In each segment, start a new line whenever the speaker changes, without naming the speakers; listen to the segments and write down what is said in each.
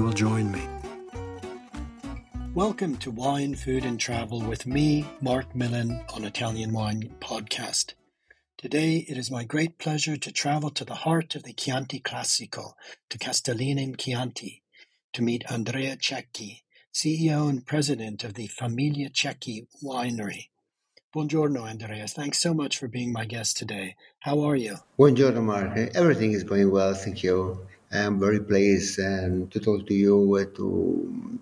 will join me. Welcome to Wine, Food and Travel with me, Marc Millon, on Italian Wine Podcast. Today it is my great pleasure to travel to the heart of the Chianti Classico, to Castellina in Chianti, to meet Andrea Cecchi, CEO and president of the Famiglia Cecchi Winery. Buongiorno, Andrea. Thanks so much for being my guest today. How are you?
Buongiorno, Marc. Everything is going well, thank you. I'm very pleased um, to talk to you uh, to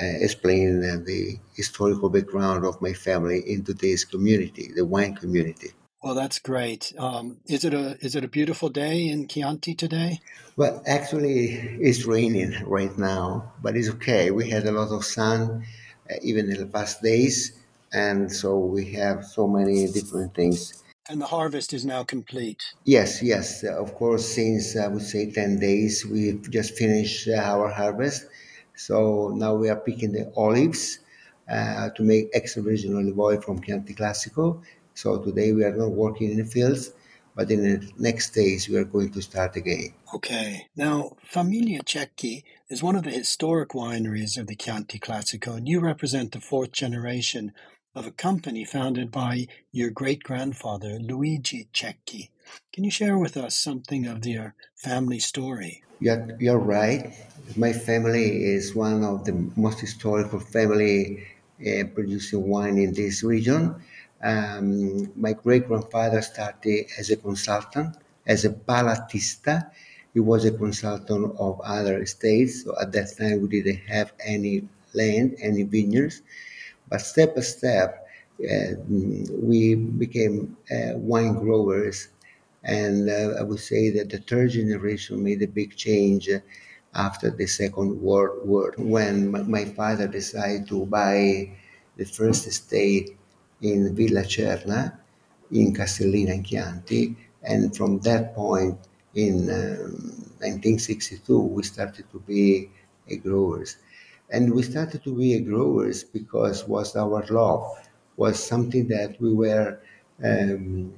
uh, explain uh, the historical background of my family in today's community, the wine community.
Well, that's great. Um, is it a is it a beautiful day in Chianti today?
Well, actually, it's raining right now, but it's okay. We had a lot of sun, uh, even in the past days, and so we have so many different things
and the harvest is now complete.
Yes, yes. Of course, since I would say 10 days, we've just finished our harvest. So now we are picking the olives uh, to make extra virgin olive oil from Chianti Classico. So today we are not working in the fields, but in the next days we are going to start again.
Okay. Now, Famiglia Cecchi is one of the historic wineries of the Chianti Classico, and you represent the fourth generation of a company founded by your great grandfather, Luigi Cecchi. Can you share with us something of your family story?
You're, you're right. My family is one of the most historical family uh, producing wine in this region. Um, my great grandfather started as a consultant, as a palatista. He was a consultant of other states. So at that time, we didn't have any land, any vineyards. But step by step, uh, we became uh, wine growers. And uh, I would say that the third generation made a big change after the Second World War when my father decided to buy the first estate in Villa Cerna in Castellina in Chianti. And from that point in um, 1962, we started to be growers. And we started to be growers because was our love, was something that we were um,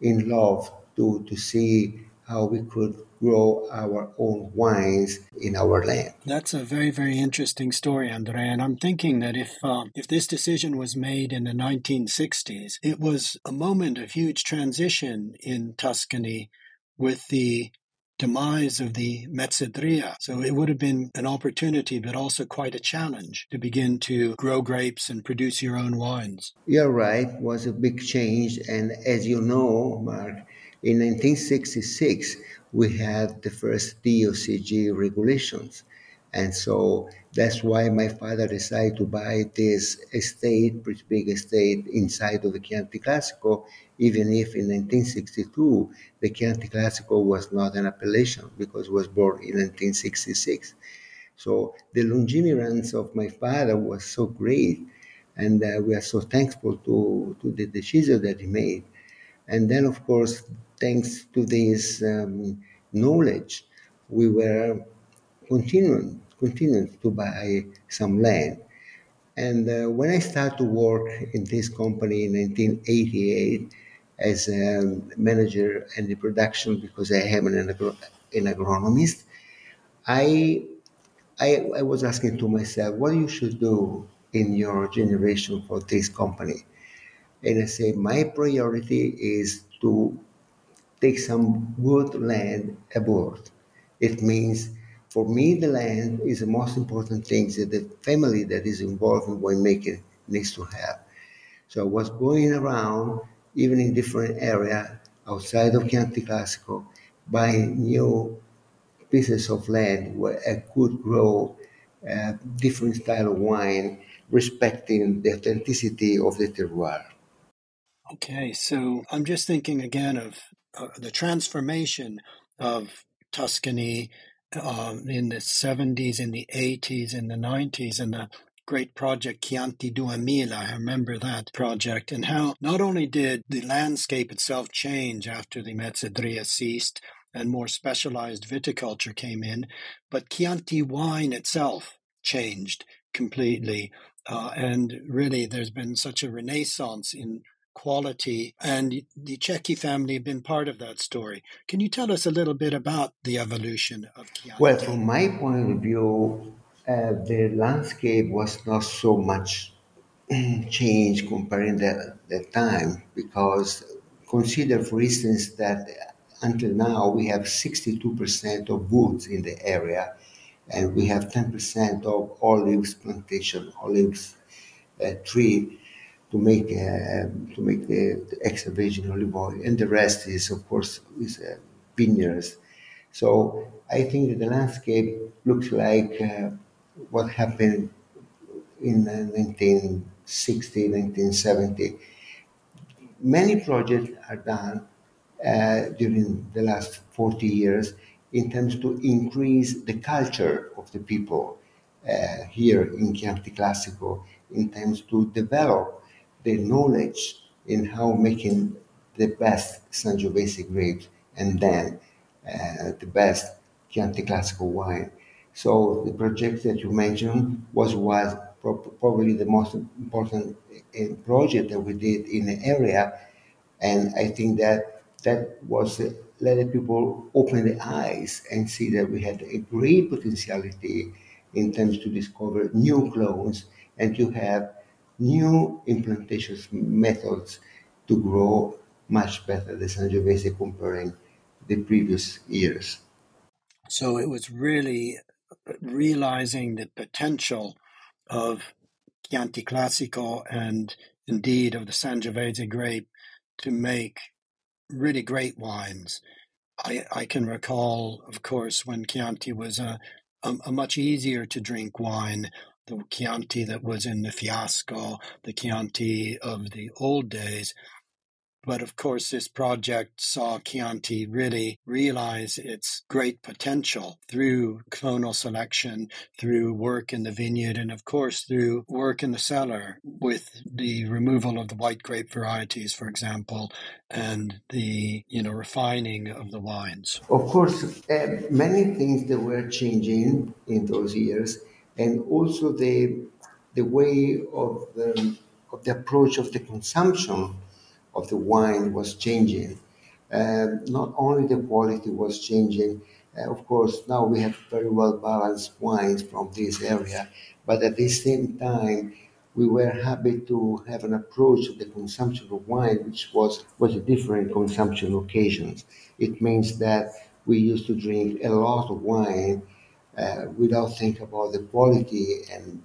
in love to, to see how we could grow our own wines in our land.
That's a very, very interesting story, Andrea. And I'm thinking that if uh, if this decision was made in the 1960s, it was a moment of huge transition in Tuscany with the demise of the Mezzadria. So it would have been an opportunity, but also quite a challenge to begin to grow grapes and produce your own wines.
You're right, was a big change. And as you know, Marc, in 1966, we had the first DOCG regulations. And so that's why my father decided to buy this estate, pretty big estate inside of the Chianti Classico, even if in 1962 the Chianti Classico was not an appellation because was born in 1966. So the longevinance of my father was so great, and uh, we are so thankful to, to the decision that he made. And then, of course, thanks to this um, knowledge, we were continuing, continuing to buy some land. And uh, when I started to work in this company in 1988 as a manager and the production, because I am an, agro- an agronomist, I, I, I was asking to myself, what you should do in your generation for this company? And I say, my priority is to take some good land aboard. It means for me, the land is the most important thing that the family that is involved in winemaking needs to have. So I was going around, even in different area outside of Chianti Classico, buying new pieces of land where I could grow a different style of wine, respecting the authenticity of the terroir.
Okay, so I'm just thinking again of uh, the transformation of Tuscany um, in the 70s, in the 80s, in the 90s, and the great project Chianti Duemila. I remember that project and how not only did the landscape itself change after the Mezzadria ceased and more specialized viticulture came in, but Chianti wine itself changed completely. Uh, and really, there's been such a renaissance in quality, and the Cecchi family have been part of that story. Can you tell us a little bit about the evolution of Chianti?
Well, from my point of view, uh, the landscape was not so much changed comparing that, that time because consider, for instance, that until now we have 62% of woods in the area and we have 10% of olives plantation, olives uh, tree to make uh, to make the, the extra virgin olive oil, and the rest is of course is uh, vineyards. So I think that the landscape looks like uh, what happened in 1960, 1970. Many projects are done uh, during the last 40 years in terms to increase the culture of the people uh, here in Chianti Classico, in terms to develop the knowledge in how making the best Sangiovese grapes and then uh, the best Chianti Classico wine. So the project that you mentioned was was probably the most important uh, project that we did in the area, and I think that that was uh, letting people open their eyes and see that we had a great potentiality in terms to discover new clones and to have new implantation methods to grow much better the Sangiovese comparing the previous years.
So it was really realizing the potential of Chianti Classico and indeed of the Sangiovese grape to make really great wines. I, I can recall, of course, when Chianti was a, a, a much easier to drink wine, the Chianti that was in the Fiasco, the Chianti of the old days, but of course, this project saw Chianti really realize its great potential through clonal selection, through work in the vineyard, and of course, through work in the cellar with the removal of the white grape varieties, for example, and the you know refining of the wines.
Of course, uh, many things that were changing in those years, and also the the way of the, of the approach of the consumption of the wine was changing. Uh, not only the quality was changing, uh, of course, now we have very well balanced wines from this area, but at the same time, we were happy to have an approach of the consumption of wine, which was, was a different consumption occasions. It means that we used to drink a lot of wine uh, without thinking about the quality, and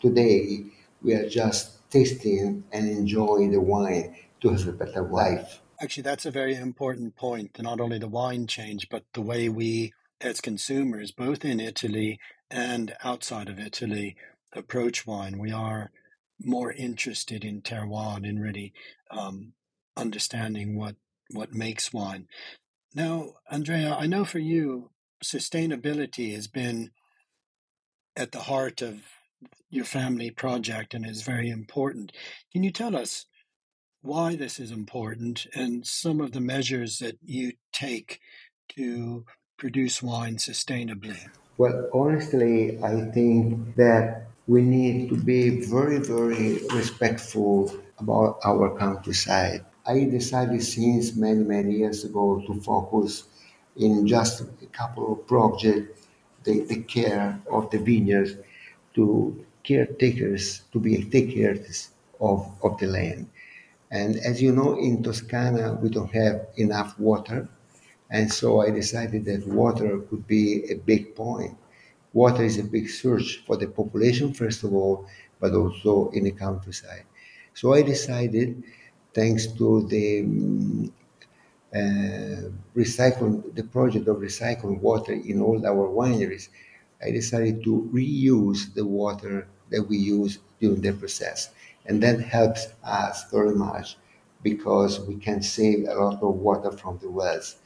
today we are just tasting and enjoying the wine to have a better life.
Actually, that's a very important point. Not only the wine change, but the way we, as consumers, both in Italy and outside of Italy, approach wine. We are more interested in terroir and in really um, understanding what what makes wine. Now, Andrea, I know for you, sustainability has been at the heart of your family project and is very important. Can you tell us why this is important and some of the measures that you take to produce wine sustainably?
Well, honestly, I think that we need to be very, very respectful about our countryside. I decided since many, many years ago to focus in just a couple of projects, the, the care of the vineyards, to caretakers, to be takers of, of the land. And as you know, in Toscana, we don't have enough water. And so I decided that water could be a big point. Water is a big search for the population, first of all, but also in the countryside. So I decided, thanks to the uh, recycle the project of recycling water in all our wineries, I decided to reuse the water that we use during the process, and that helps us very much because we can save a lot of water from the wells.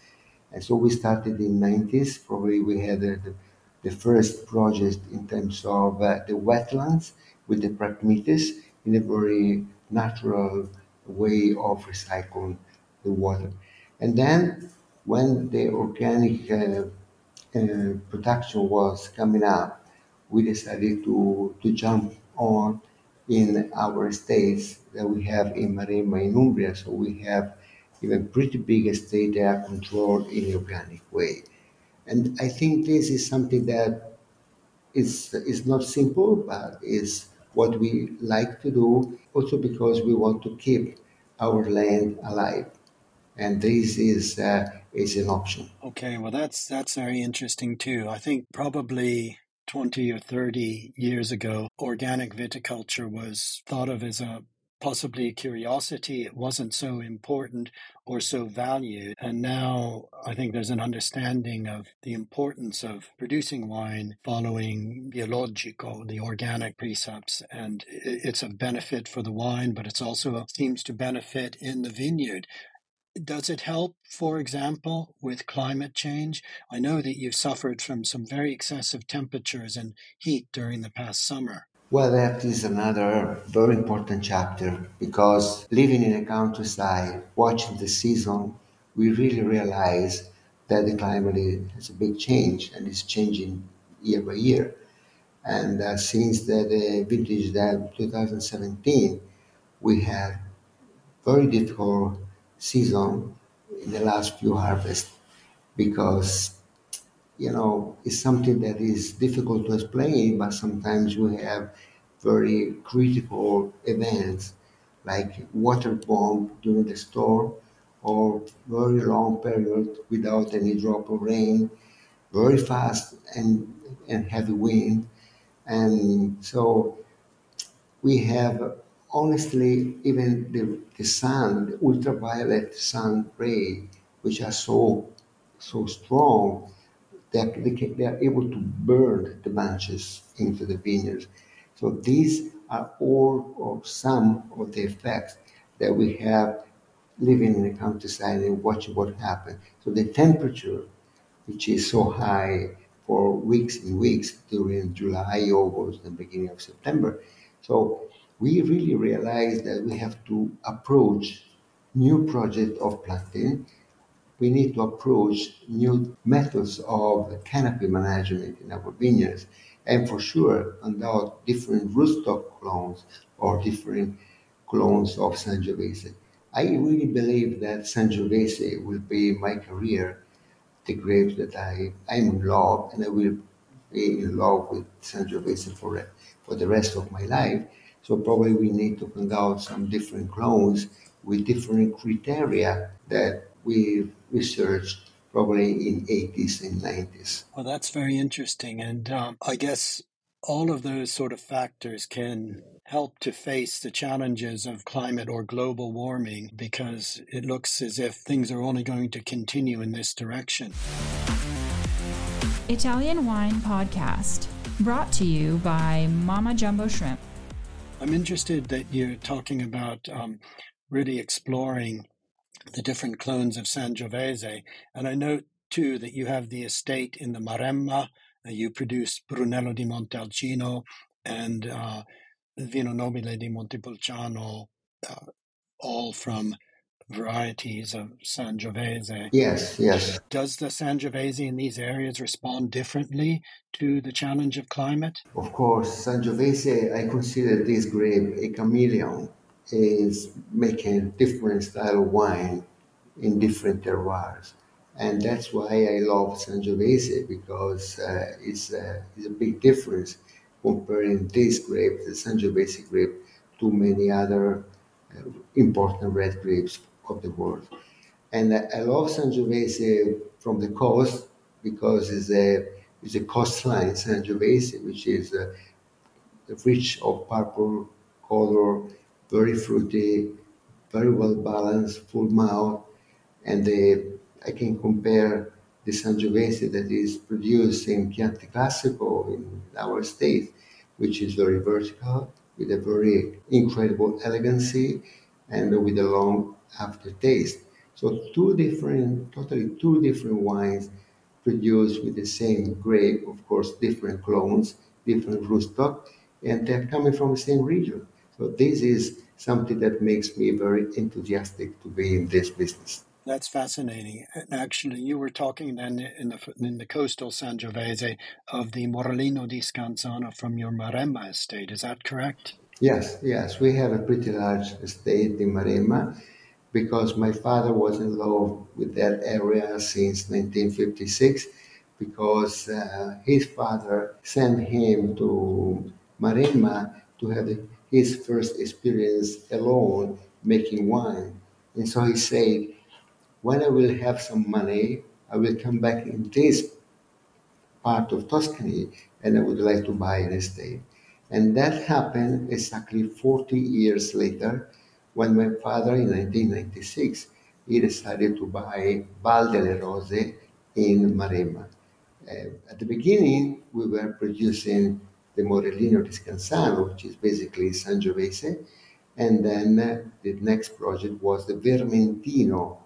And so we started in 90s. Probably we had the, the first project in terms of uh, the wetlands with the Phragmites in a very natural way of recycling the water. And then when the organic uh, uh, production was coming up, we decided to, to jump on in our estates that we have in Maremma in Umbria. So we have even pretty big estate that are controlled in an organic way. And I think this is something that is, is not simple, but is what we like to do, also because we want to keep our land alive. And this is, uh, is an option.
Okay, well, that's, that's very interesting too. I think probably 20 or 30 years ago, organic viticulture was thought of as a possibly a curiosity. It wasn't so important or so valued. And now I think there's an understanding of the importance of producing wine following biologico, the organic precepts. And it's a benefit for the wine, but it's also seems to benefit in the vineyard. Does it help, for example, with climate change? I know that you've suffered from some very excessive temperatures and heat during the past summer.
Well, that is another very important chapter because living in a countryside, watching the season, we really realize that the climate has a big change and is changing year by year. And uh, since the, the vintage that 2017, we had very difficult season in the last few harvests because you know, it's something that is difficult to explain, but sometimes we have very critical events like water bomb during the storm or very long period without any drop of rain, very fast and, and heavy wind. And so we have honestly even the, the sun, the ultraviolet sun ray, which are so so strong that they, can, they are able to burn the branches into the vineyards. So these are all or some of the effects that we have living in the countryside and watching what happens. So the temperature, which is so high for weeks and weeks during July, August, and the beginning of September. So we really realize that we have to approach new project of planting we need to approach new methods of canopy management in our vineyards. And for sure, without different rootstock clones or different clones of Sangiovese. I really believe that Sangiovese will be my career, the grape that I, I'm in love, and I will be in love with Sangiovese for, for the rest of my life. So probably we need to find out some different clones with different criteria that we researched probably in 80s and 90s.
Well, that's very interesting. And um, I guess all of those sort of factors can help to face the challenges of climate or global warming because it looks as if things are only going to continue in this direction.
Italian Wine Podcast, brought to you by Mama Jumbo Shrimp.
I'm interested that you're talking about um, really exploring the different clones of Sangiovese. And I note too that you have the estate in the Maremma. Uh, you produce Brunello di Montalcino and uh, Vino Nobile di Montepulciano, uh, all from varieties of Sangiovese.
Yes, yes.
Does the Sangiovese in these areas respond differently to the challenge of climate?
Of course, Sangiovese, I consider this grape a chameleon is making different style of wine in different terroirs. And that's why I love Sangiovese because uh, it's, uh, it's a big difference comparing this grape, the Sangiovese grape, to many other uh, important red grapes of the world. And I love Sangiovese from the coast because it's a it's a coastline, Sangiovese, which is uh, rich of purple color, very fruity, very well balanced, full mouth, and the, I can compare the Sangiovese that is produced in Chianti Classico in our state, which is very vertical, with a very incredible elegancy, and with a long aftertaste. So two different, totally two different wines produced with the same grape, of course, different clones, different rootstock, and they're coming from the same region. So this is something that makes me very enthusiastic to be in this business.
That's fascinating. And actually, you were talking then in the in the coastal Sangiovese of the Morellino di Scansano from your Maremma estate. Is that correct?
Yes, yes. We have a pretty large estate in Maremma because my father was in love with that area since 1956 because uh, his father sent him to Maremma to have his first experience alone making wine. And so he said, when I will have some money, I will come back in this part of Tuscany and I would like to buy an estate. And that happened exactly 40 years later when my father in 1996 he decided to buy Val delle Rose in Maremma. Uh, at the beginning, we were producing the Morellino di Scansano, which is basically Sangiovese, and then uh, the next project was the Vermentino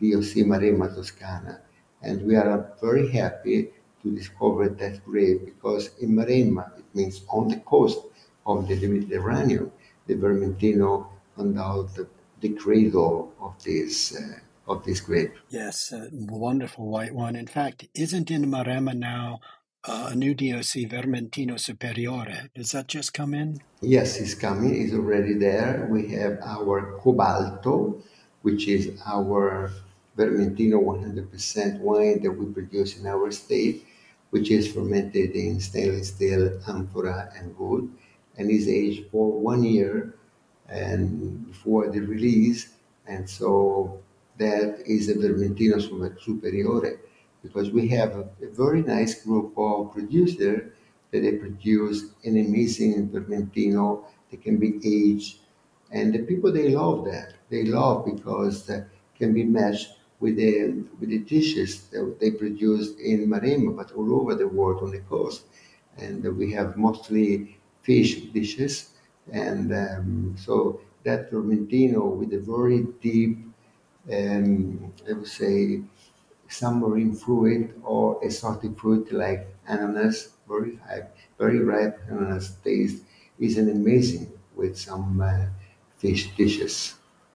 di DOC Maremma Toscana. And we are very happy to discover that grape because in Maremma, it means on the coast of the Mediterranean, the Vermentino undoubtedly the cradle of this uh, of this grape.
Yes, wonderful white wine. In fact, isn't in Maremma now uh, a new DOC Vermentino Superiore? Does that just come in?
Yes, it's coming. It's already there. We have our Cobalto, which is our Vermentino 100% wine that we produce in our state, which is fermented in stainless steel amphora and wood, and is aged for one year and before the release. And so that is a Vermentino Superiore because we have a, a very nice group of producers that they produce an amazing Vermentino that can be aged. And the people, they love that. They love because that can be matched with the, with the dishes that they produce in Maremma, but all over the world on the coast. And we have mostly fish dishes. And um, so that Vermentino with a very deep, um, I would say, submarine fruit or exotic fruit like ananas, very high, very ripe ananas taste is an amazing with some uh, fish dishes.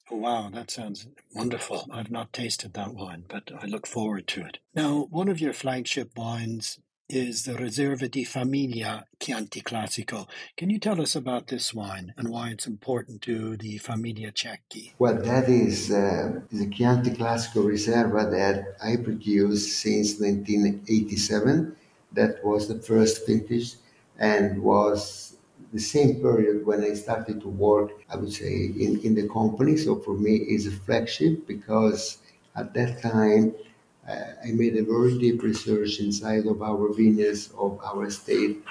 Wow, that sounds wonderful. I've not tasted that wine, but I look forward to it. Now, one of your flagship wines is the Riserva di Famiglia Chianti Classico. Can you tell us about this wine and why it's important to the Famiglia Cecchi?
Well, that is, uh, the Chianti Classico Riserva that I produced since 1987. That was the first vintage and was the same period when I started to work, I would say, in, in the company. So for me, it's a flagship because at that time, I made a very deep research inside of our vineyards of our estate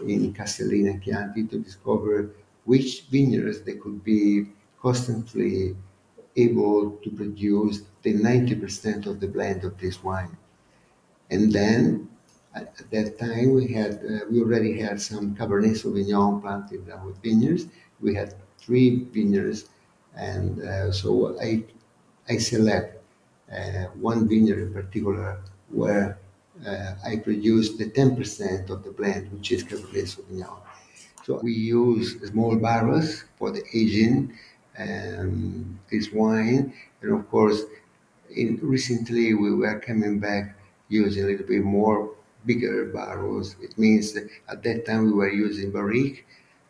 in Castellina Chianti to discover which vineyards they could be constantly able to produce the 90% of the blend of this wine. And then at that time we had uh, we already had some Cabernet Sauvignon planted in our vineyards. We had three vineyards, and uh, so I I select one vineyard in particular where uh, I produce the 10% of the blend, which is Cabernet Sauvignon. So we use small barrels for the aging um, this wine, and of course, in, recently we were coming back using a little bit more bigger barrels. It means that at that time we were using barrique.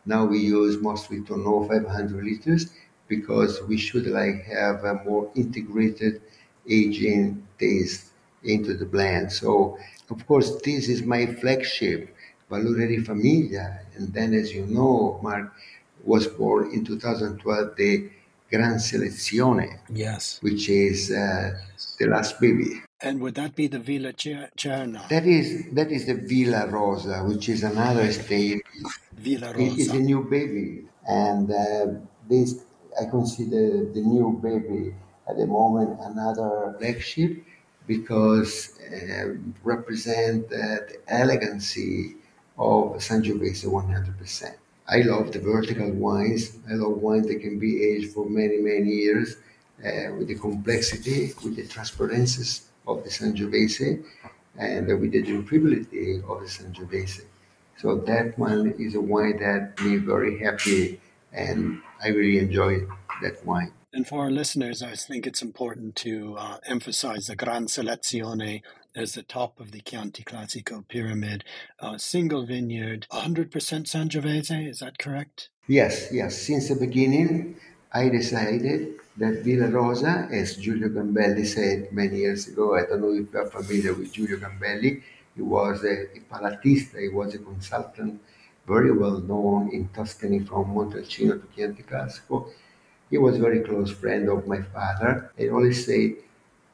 Now we use mostly Tonneau 500 liters because we should like have a more integrated aging taste into the blend. So, of course, this is my flagship, Valore di Famiglia. And then, as you know, Marc was born in 2012 the Gran Selezione.
Yes.
Which is uh, the last baby.
And would that be the Villa Cerna?
That is that is the Villa Rosa, which is another estate.
Villa
It is
Rosa.
a new baby, and uh, this I consider the new baby at the moment another flagship because uh, represent the elegancy of Sangiovese 100%. I love the vertical wines. I love wines that can be aged for many, many years uh, with the complexity, with the transparencies of the Sangiovese, and with the drinkability of the Sangiovese. So that one is a wine that me very happy, and I really enjoy that wine.
And for our listeners, I think it's important to uh, emphasize the Gran Selezione as the top of the Chianti Classico pyramid. Single vineyard, 100% Sangiovese, is that correct?
Yes, yes. Since the beginning, I decided that Villa Rosa, as Giulio Gambelli said many years ago, I don't know if you are familiar with Giulio Gambelli, he was a, a palatista, he was a consultant, very well known in Tuscany from Montalcino to Chianti Classico. He was very close friend of my father and always said,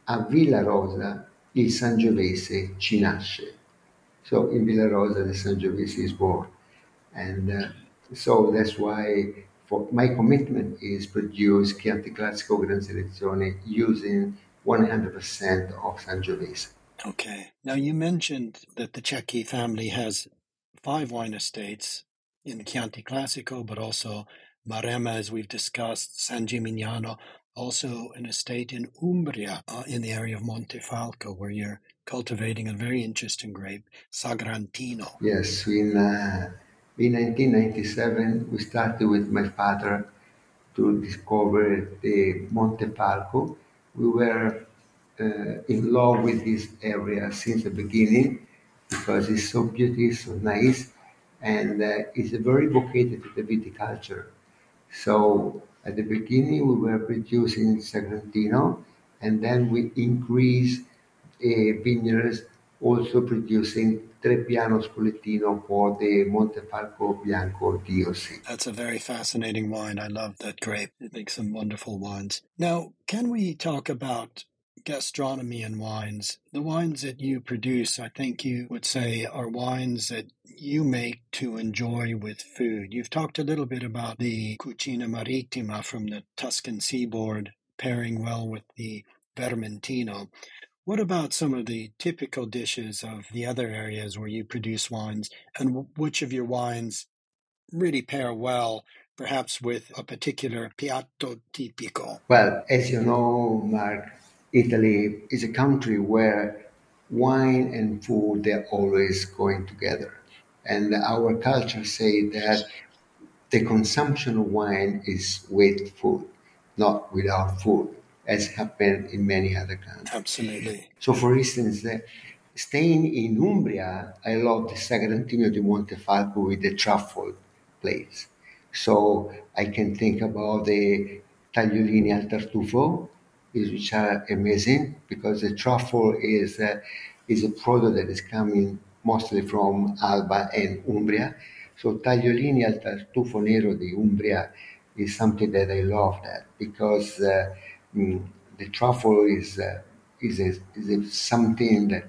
a Villa Rosa il Sangiovese ci nasce. So in Villa Rosa, the Sangiovese is born. And uh, so that's why for my commitment is produce Chianti Classico Gran Selezione using 100% of Sangiovese.
Okay. Now, you mentioned that the Cecchi family has five wine estates in Chianti Classico, but also Maremma, as we've discussed, San Gimignano, also an estate in Umbria, uh, in the area of Montefalco, where you're cultivating a very interesting grape, Sagrantino.
Yes, in, uh, in 1997, we started with my father to discover the Montefalco. We were uh, in love with this area since the beginning because it's so beautiful, so nice, and uh, it's very vocated to the viticulture. So at the beginning, we were producing Sagrantino, and then we increased uh, vineyards also producing Trebbiano Spoletino for the Montefalco Bianco DOC.
That's a very fascinating wine. I love that grape. It makes some wonderful wines. Now, can we talk about gastronomy and wines? The wines that you produce, I think you would say, are wines that you make to enjoy with food. You've talked a little bit about the Cucina Marittima from the Tuscan seaboard pairing well with the Vermentino. What about some of the typical dishes of the other areas where you produce wines, and which of your wines really pair well, perhaps with a particular piatto tipico?
Well, as you know, Marc, Italy is a country where wine and food they're always going together. And our culture say that the consumption of wine is with food, not without food, as happened in many other countries.
Absolutely.
So, for instance, uh, staying in Umbria, I love the Sagrantino di Montefalco with the truffle plates. So I can think about the tagliolini al tartufo, is- which are amazing because the truffle is uh, is a product that is coming mostly from Alba and Umbria. So tagliolini al tartufo nero di Umbria is something that I love that because uh, mm, the truffle is uh, is a, is a something that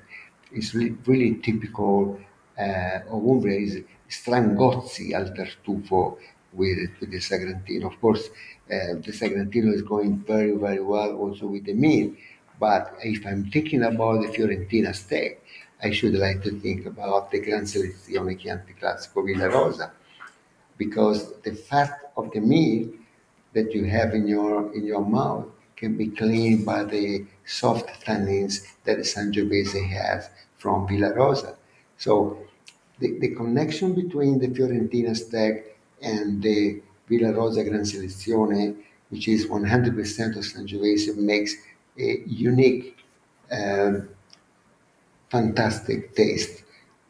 is really, really typical uh, of Umbria is strangozzi al tartufo with, the Sagrantino. Of course, uh, the Sagrantino is going very, very well also with the meat. But if I'm thinking about the Fiorentina steak, I should like to think about the Gran Selezione Chianti Classico Villa Rosa because the fat of the meat that you have in your in your mouth can be cleaned by the soft tannins that the Sangiovese has from Villa Rosa. So the, the connection between the Fiorentina steak and the Villa Rosa Gran Selezione, which is 100% of Sangiovese, makes a unique, um, fantastic taste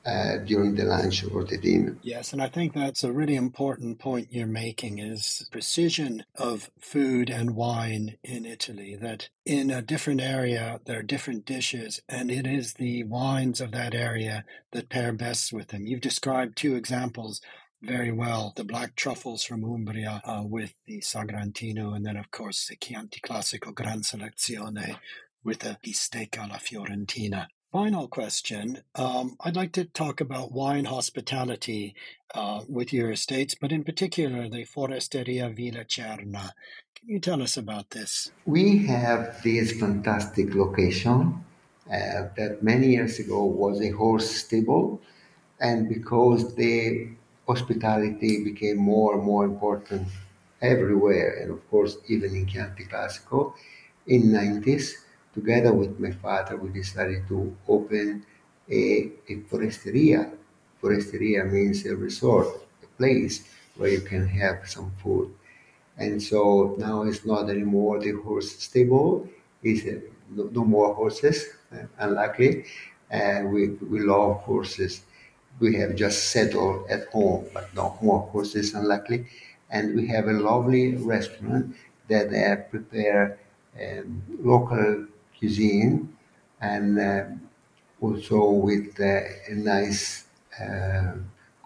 uh, during the lunch or the dinner.
Yes, and I think that's a really important point you're making is precision of food and wine in Italy that in a different area there are different dishes and it is the wines of that area that pair best with them. You've described two examples very well, the black truffles from Umbria uh, with the Sagrantino and then of course the Chianti Classico Gran Selezione with a bistecca alla fiorentina. Final question. Um, I'd like to talk about wine hospitality uh, with your estates, but in particular the Foresteria Villa Cerna. Can you tell us about this?
We have this fantastic location uh, that many years ago was a horse stable, and because the hospitality became more and more important everywhere, and of course even in Chianti Classico, in 90s together with my father, we decided to open a, a foresteria. Foresteria means a resort, a place where you can have some food. And so now it's not anymore the horse stable. It's uh, no, no, more horses, uh, unluckily. And we, we love horses. We have just settled at home, but no more horses, unluckily. And we have a lovely restaurant that uh, prepare um, local cuisine and uh, also with uh, a nice uh,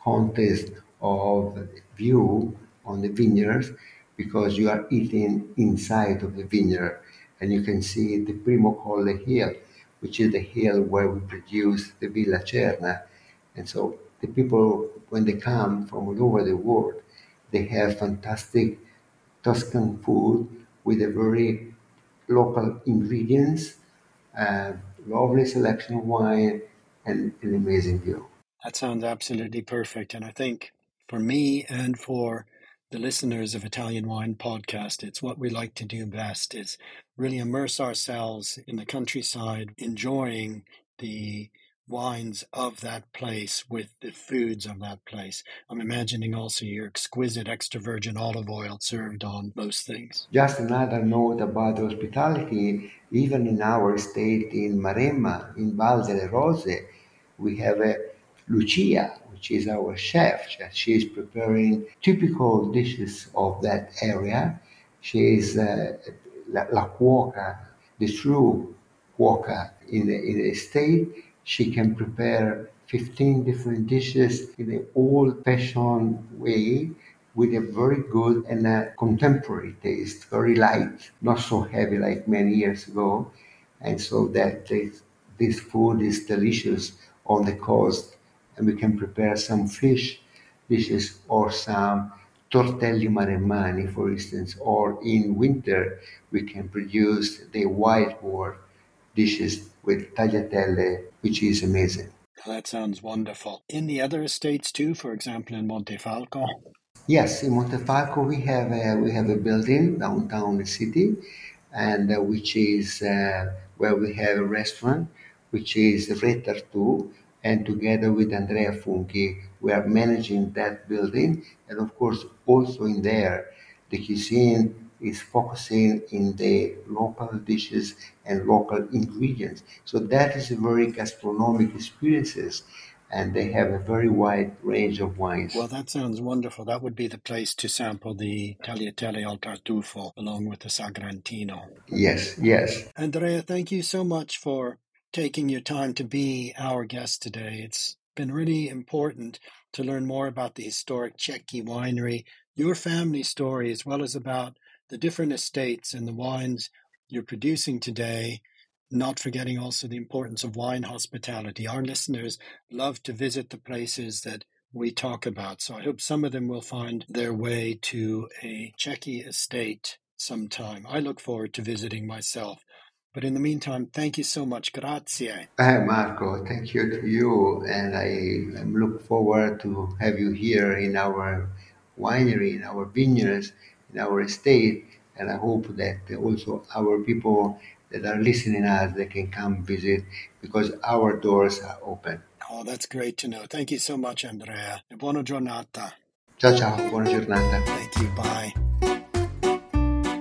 contest of view on the vineyards because you are eating inside of the vineyard and you can see the Primo Colle Hill, which is the hill where we produce the Villa Cerna. And so the people, when they come from all over the world, they have fantastic Tuscan food with a very local ingredients, uh, lovely selection of wine, and an amazing view.
That sounds absolutely perfect. And I think for me and for the listeners of Italian Wine Podcast, it's what we like to do best is really immerse ourselves in the countryside, enjoying the wines of that place with the foods of that place. I'm imagining also your exquisite extra virgin olive oil served on most things.
Just another note about hospitality, even in our state in Maremma, in Val delle Rose, we have a Lucia, which is our chef. She is preparing typical dishes of that area. She is uh, la, la cuoca, the true cuoca in the, in the state she can prepare 15 different dishes in an old-fashioned way with a very good and a contemporary taste, very light, not so heavy like many years ago. And so that this, food is delicious on the coast. And we can prepare some fish dishes or some tortelli maremmani, for instance, or in winter we can produce the white wort dishes with tagliatelle, which is amazing.
That sounds wonderful. In the other estates too, for example, in Montefalco.
Yes, in Montefalco we have a, we have a building downtown the city, and uh, which is uh, where we have a restaurant, which is Retartu, and together with Andrea Funchi, we are managing that building, and of course also in there, the cuisine is focusing in the local dishes and local ingredients. So that is a very gastronomic experiences and they have a very wide range of wines.
Well, that sounds wonderful. That would be the place to sample the tagliatelle al tartufo along with the sagrantino.
Yes, yes.
Andrea, thank you so much for taking your time to be our guest today. It's been really important to learn more about the historic Cecchi winery, your family story, as well as about the different estates and the wines you're producing today, not forgetting also the importance of wine hospitality. Our listeners love to visit the places that we talk about. So I hope some of them will find their way to a Cecchi estate sometime. I look forward to visiting myself. But in the meantime, thank you so much. Grazie.
Marco. Thank you to you. And I look forward to have you here in our winery, in our vineyards in our state. And I hope that also our people that are listening us, they can come visit because our doors are open.
Oh, that's great to know. Thank you so much, Andrea. Buona giornata.
Ciao, ciao. Buona giornata.
Thank you. Bye.